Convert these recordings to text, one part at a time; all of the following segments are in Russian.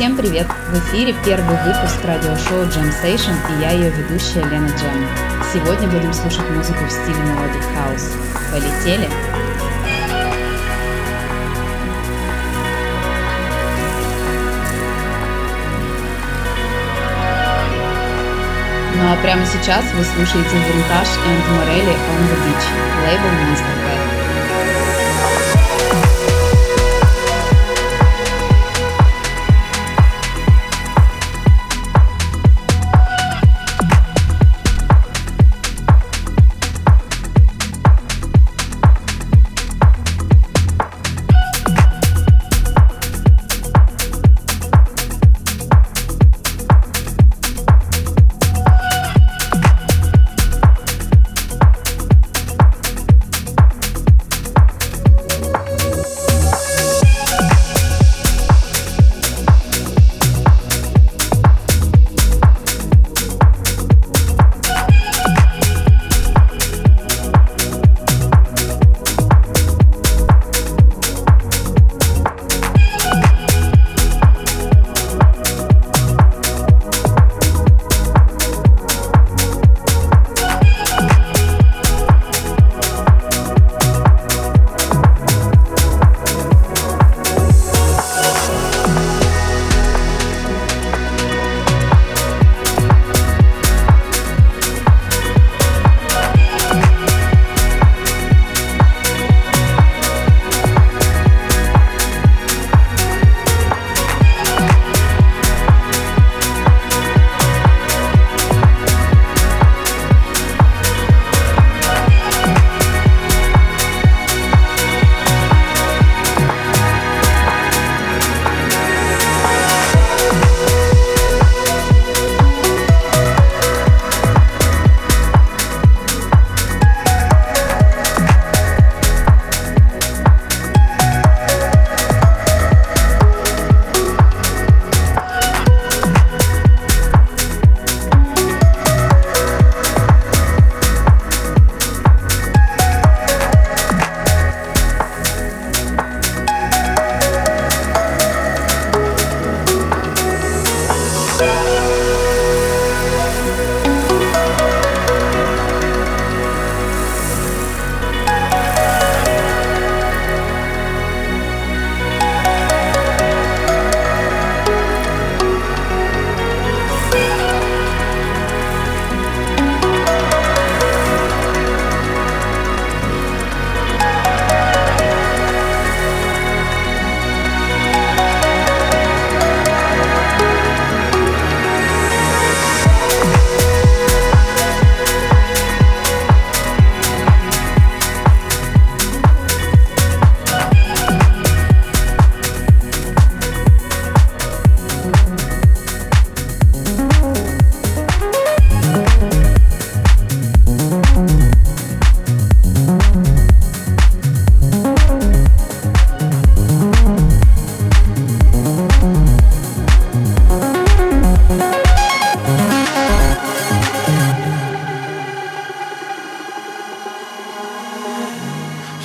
Всем привет! В эфире первый выпуск радиошоу Jam Station и я ее ведущая Лена Джем. Сегодня будем слушать музыку в стиле Melodic House. Полетели! Ну а прямо сейчас вы слушаете Vintage and Morelli on the Beach, лейбл Mastercard.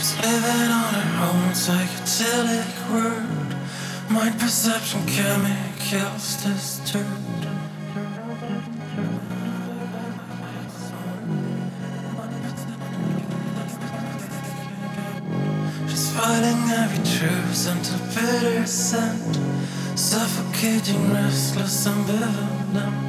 Living on her own psychedelic world. Mind perception chemicals disturbed. She's fighting every truth until bitter scent, suffocating, restless, ambivalent.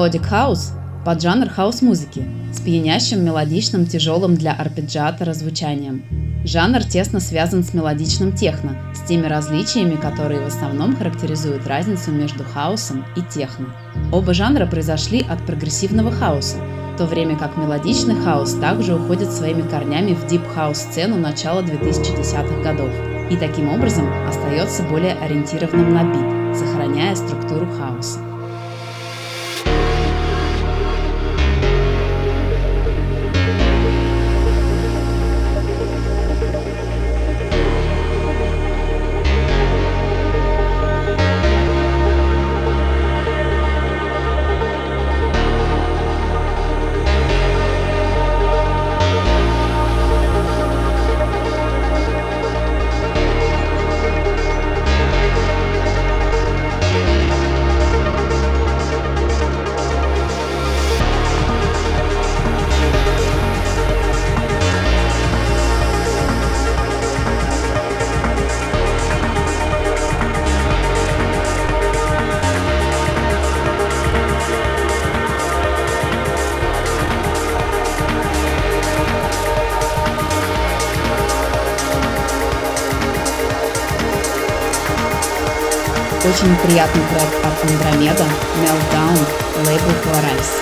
Melodic house – поджанр хаус-музыки с пьянящим мелодичным тяжелым для арпеджиатора звучанием. Жанр тесно связан с мелодичным техно, с теми различиями, которые в основном характеризуют разницу между хаусом и техно. Оба жанра произошли от прогрессивного хауса, в то время как мелодичный хаус также уходит своими корнями в дип-хаус-сцену начала 2010-х годов и таким образом остается более ориентированным на бит, сохраняя структуру хауса. Очень приятный трек от Андромеда Meltdown, лейбл Florence.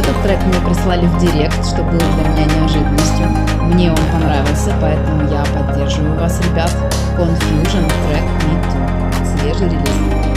этот трек мне прислали в директ, что было для меня неожиданностью. Мне он понравился, поэтому я поддерживаю вас, ребят. Confusion трек Me Too. Свежий релиз.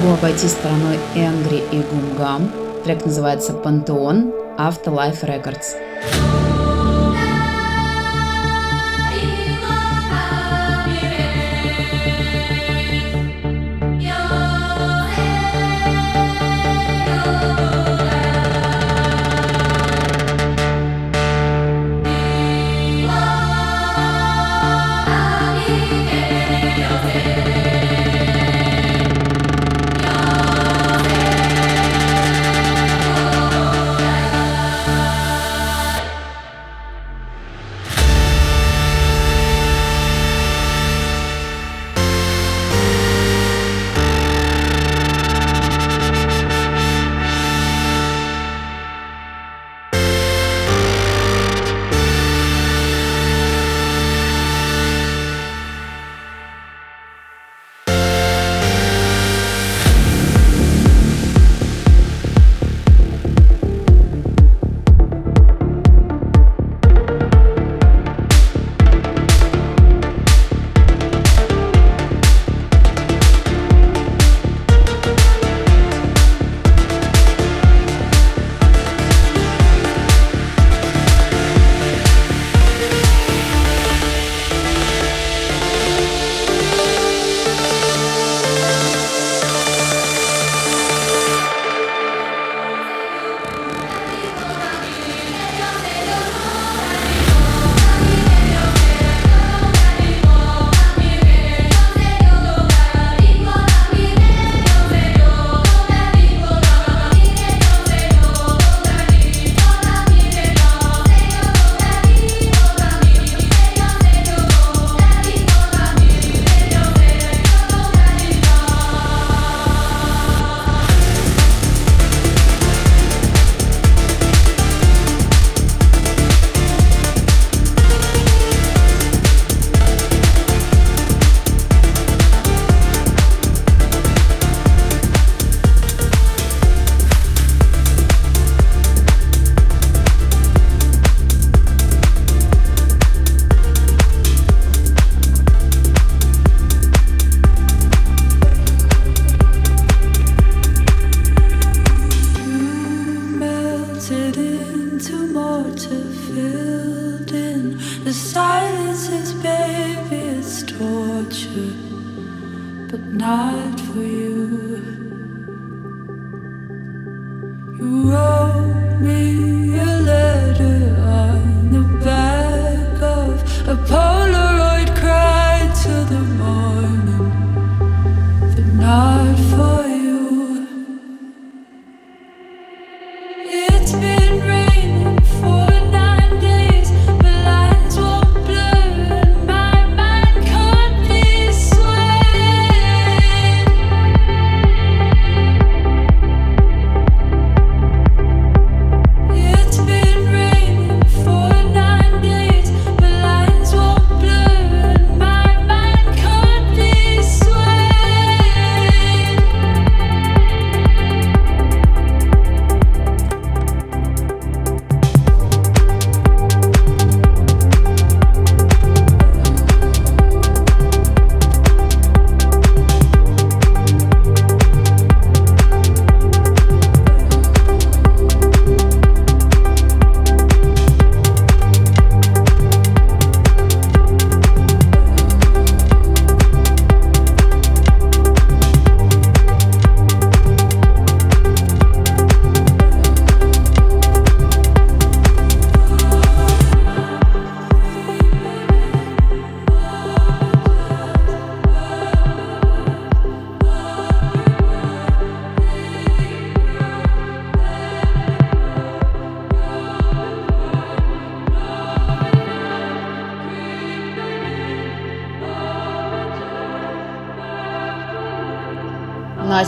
Могу обойти стороной Энгри и Гумгам. Трек называется «Пантеон» Afterlife Records. а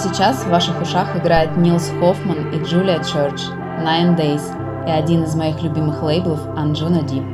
сейчас в ваших ушах играет Нилс Хоффман и Джулия Чорч «Nine Days» и один из моих любимых лейблов Anjuna Deep.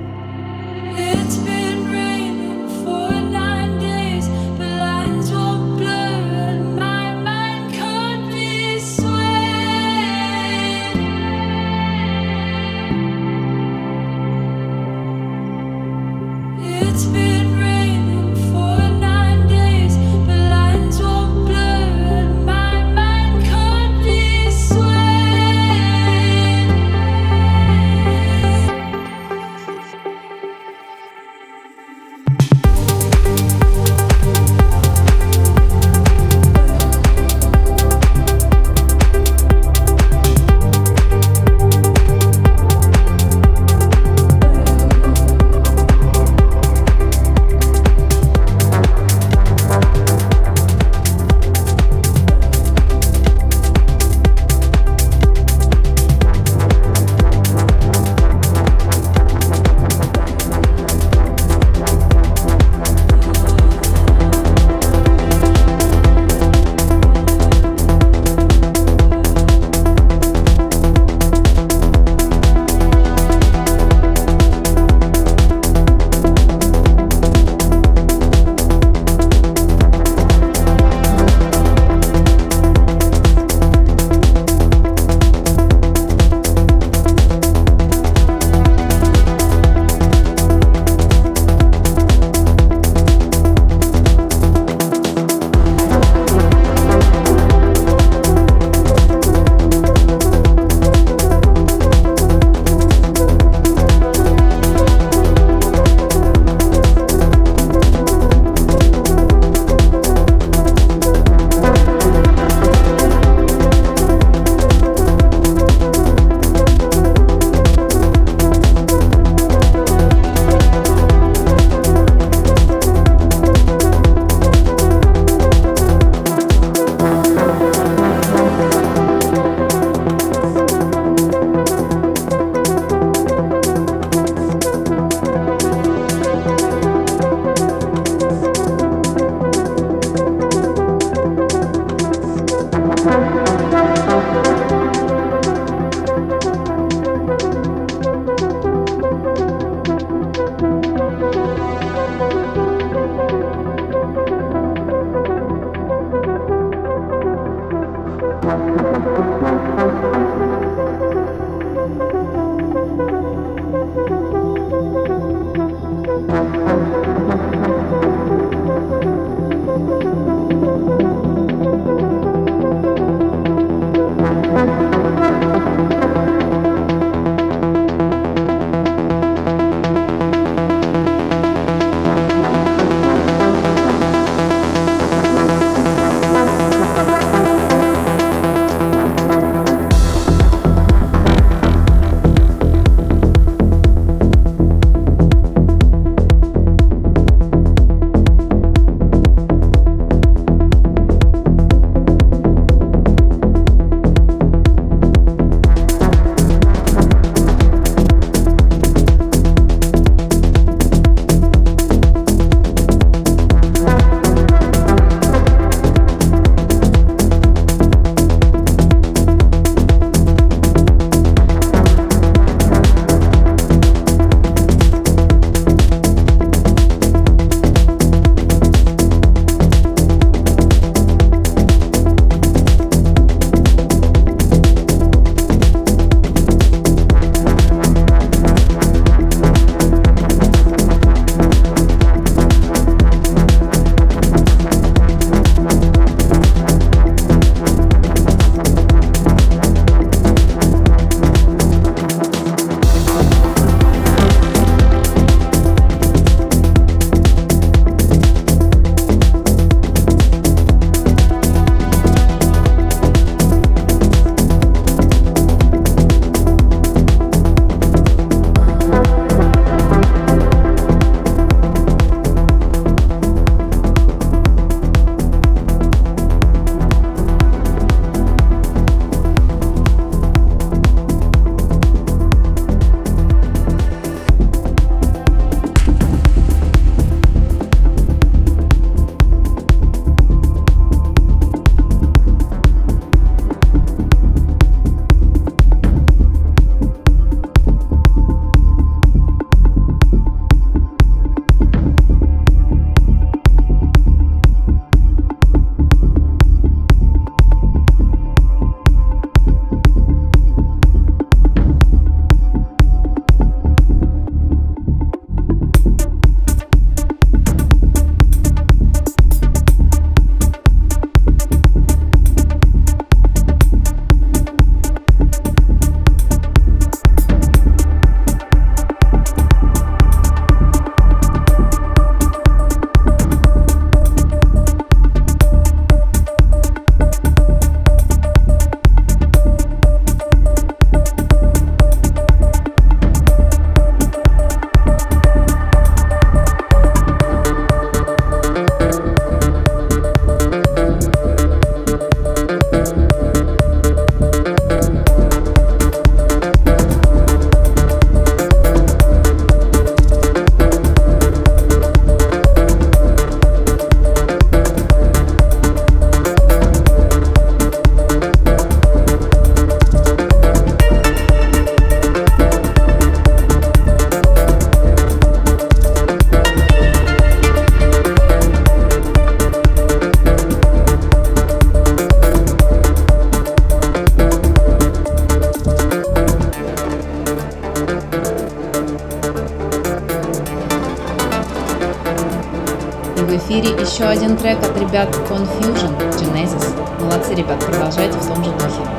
Еще один трек от ребят Confusion Genesis. Молодцы, ребят, продолжайте в том же духе.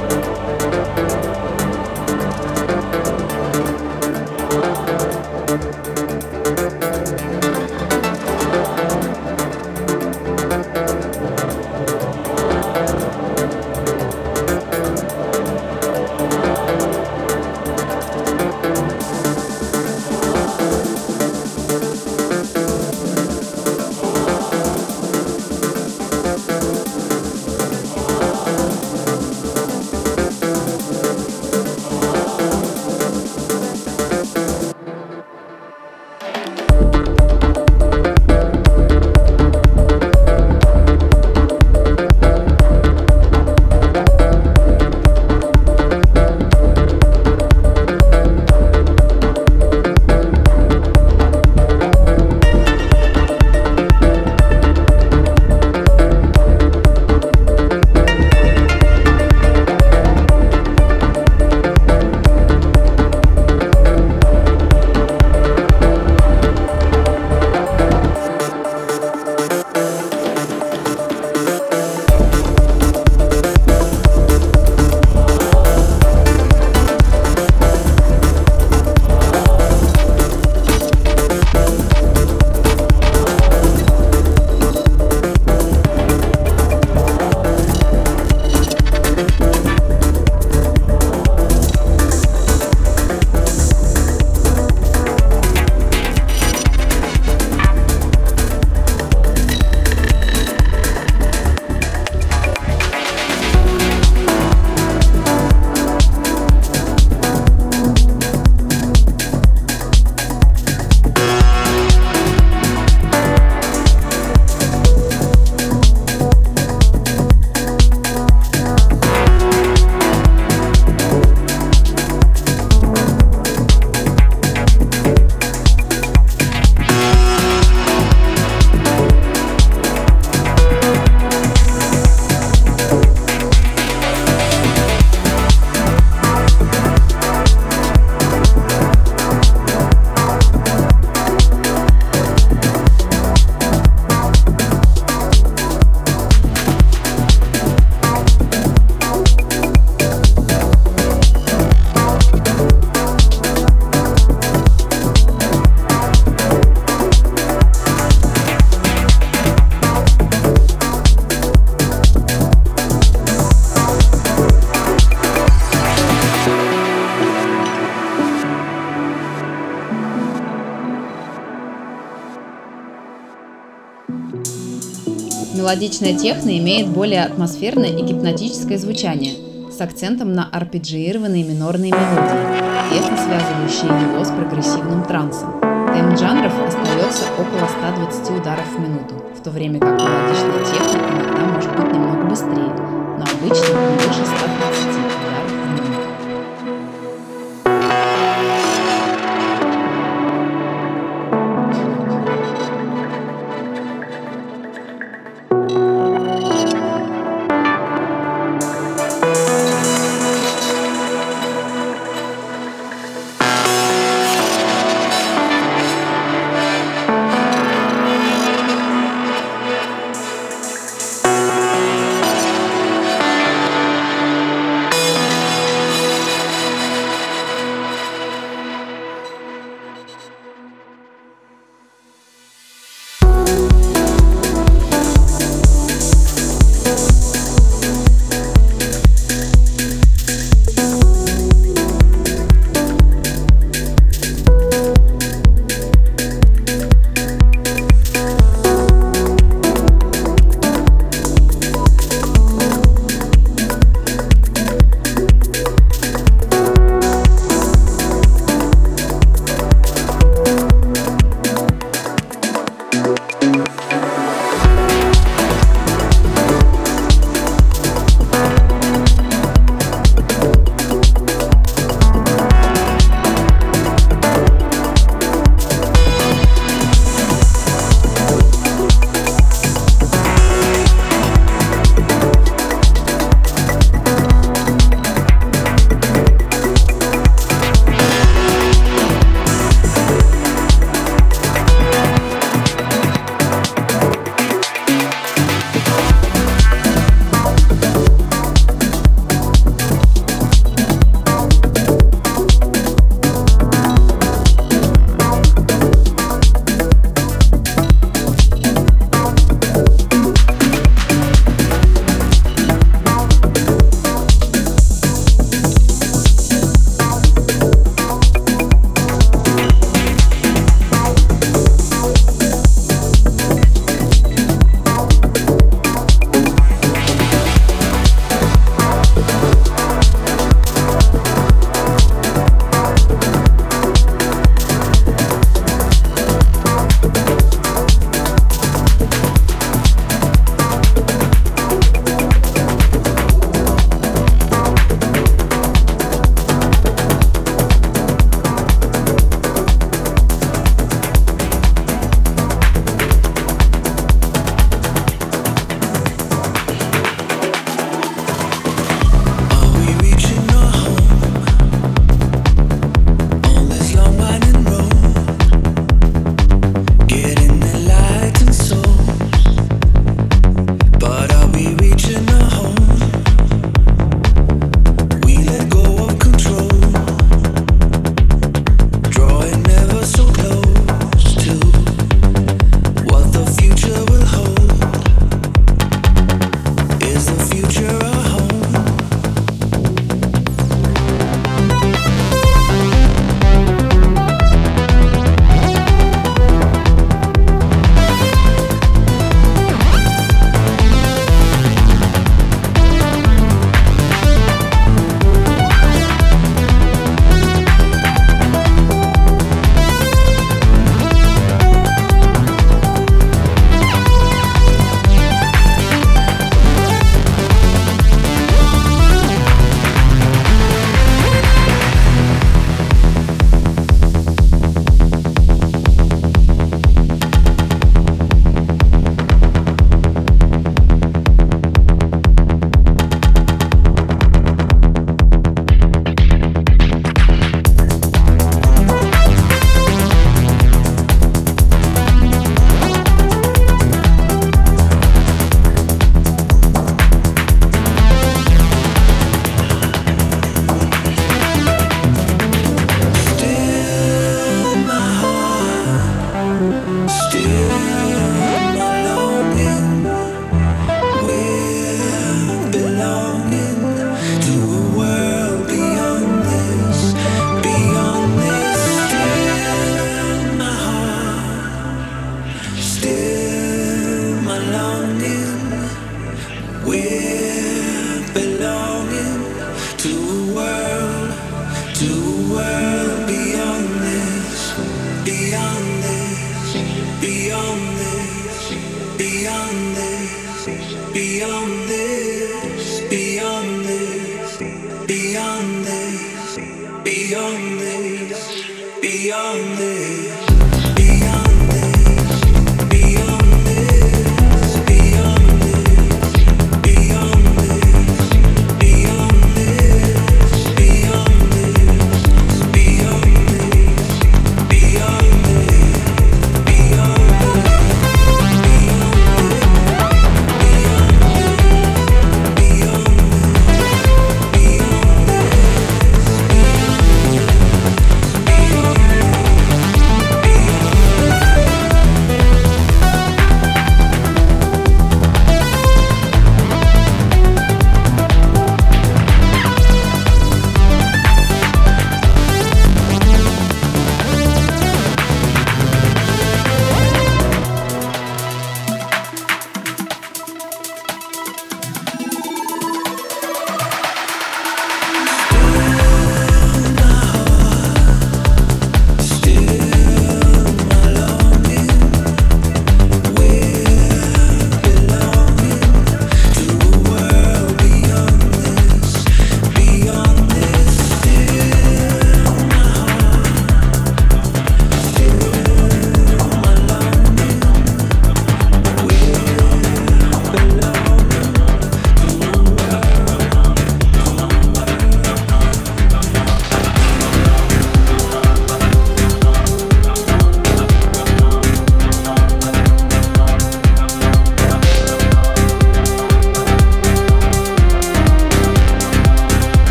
Мелодичная техно имеет более атмосферное и гипнотическое звучание с акцентом на арпеджиированные минорные мелодии, тесно связывающие его с прогрессивным трансом. Темп жанров остается около 120 ударов в минуту, в то время как мелодичная техно иногда может быть немного быстрее, но обычно не выше 130.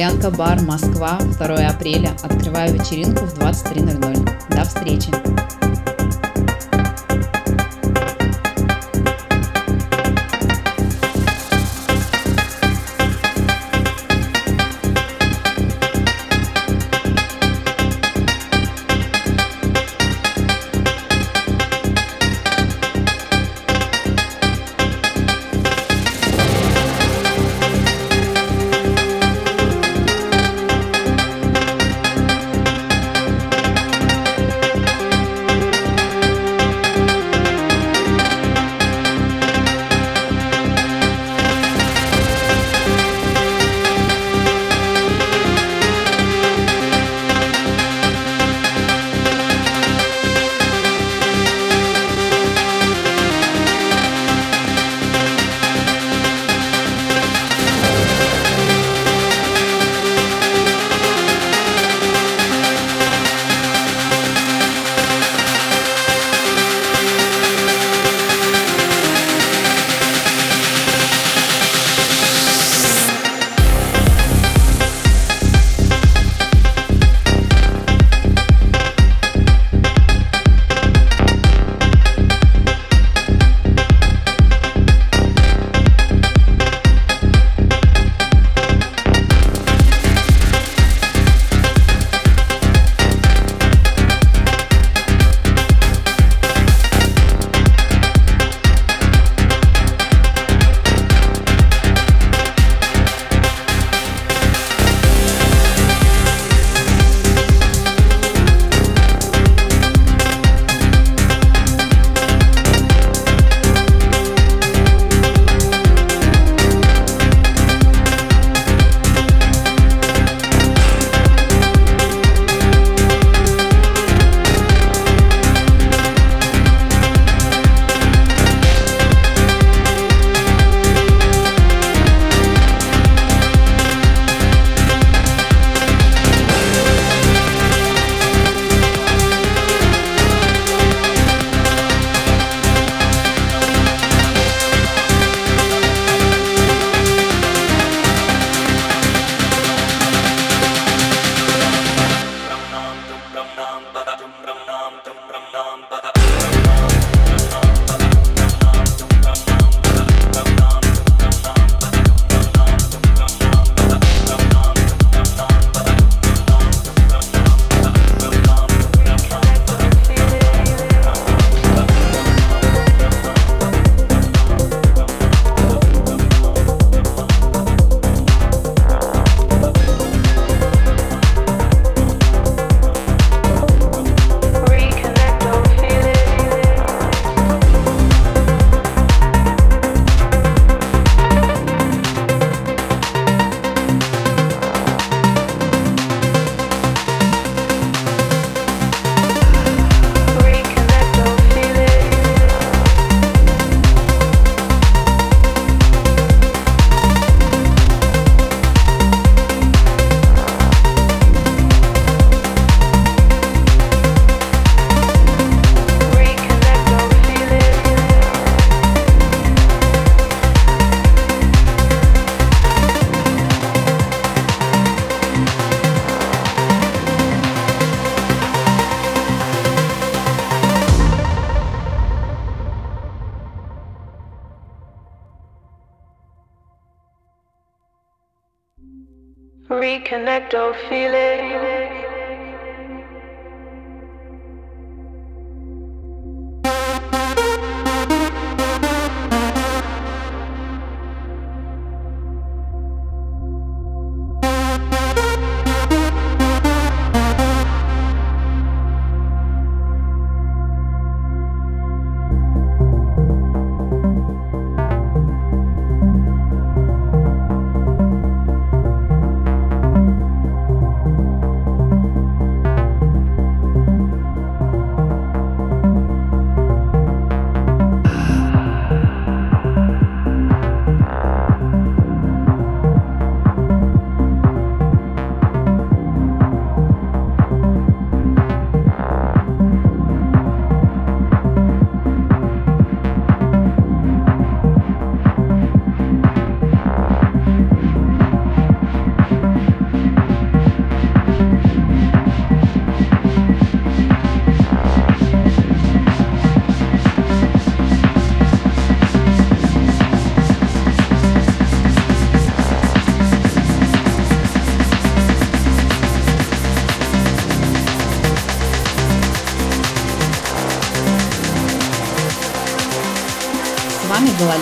Полянка Бар, Москва, 2 апреля. Открываю вечеринку в 23.00. До встречи!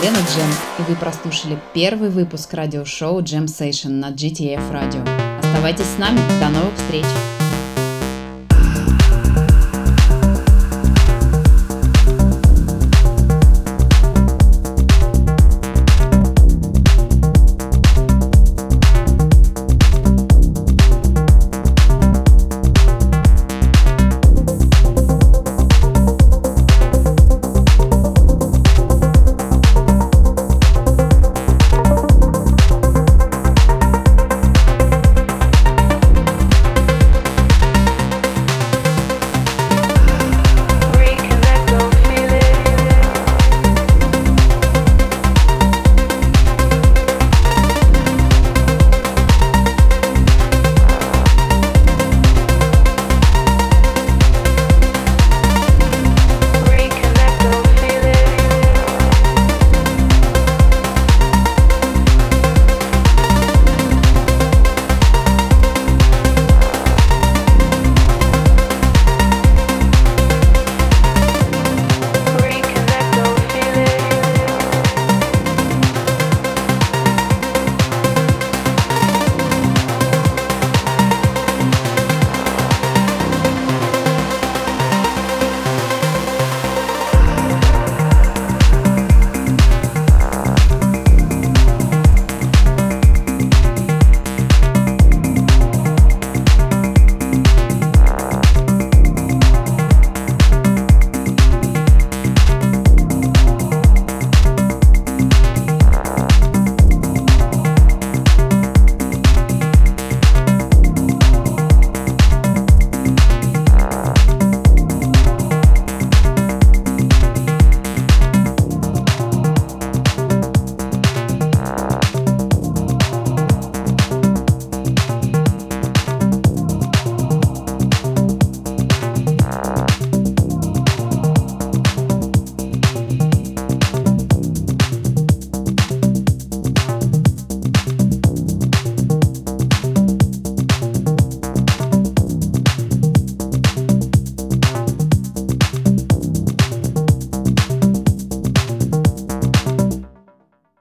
Вами была Лена Джем, и вы прослушали первый выпуск радиошоу Jam Session на GTF Radio. Оставайтесь с нами, до новых встреч!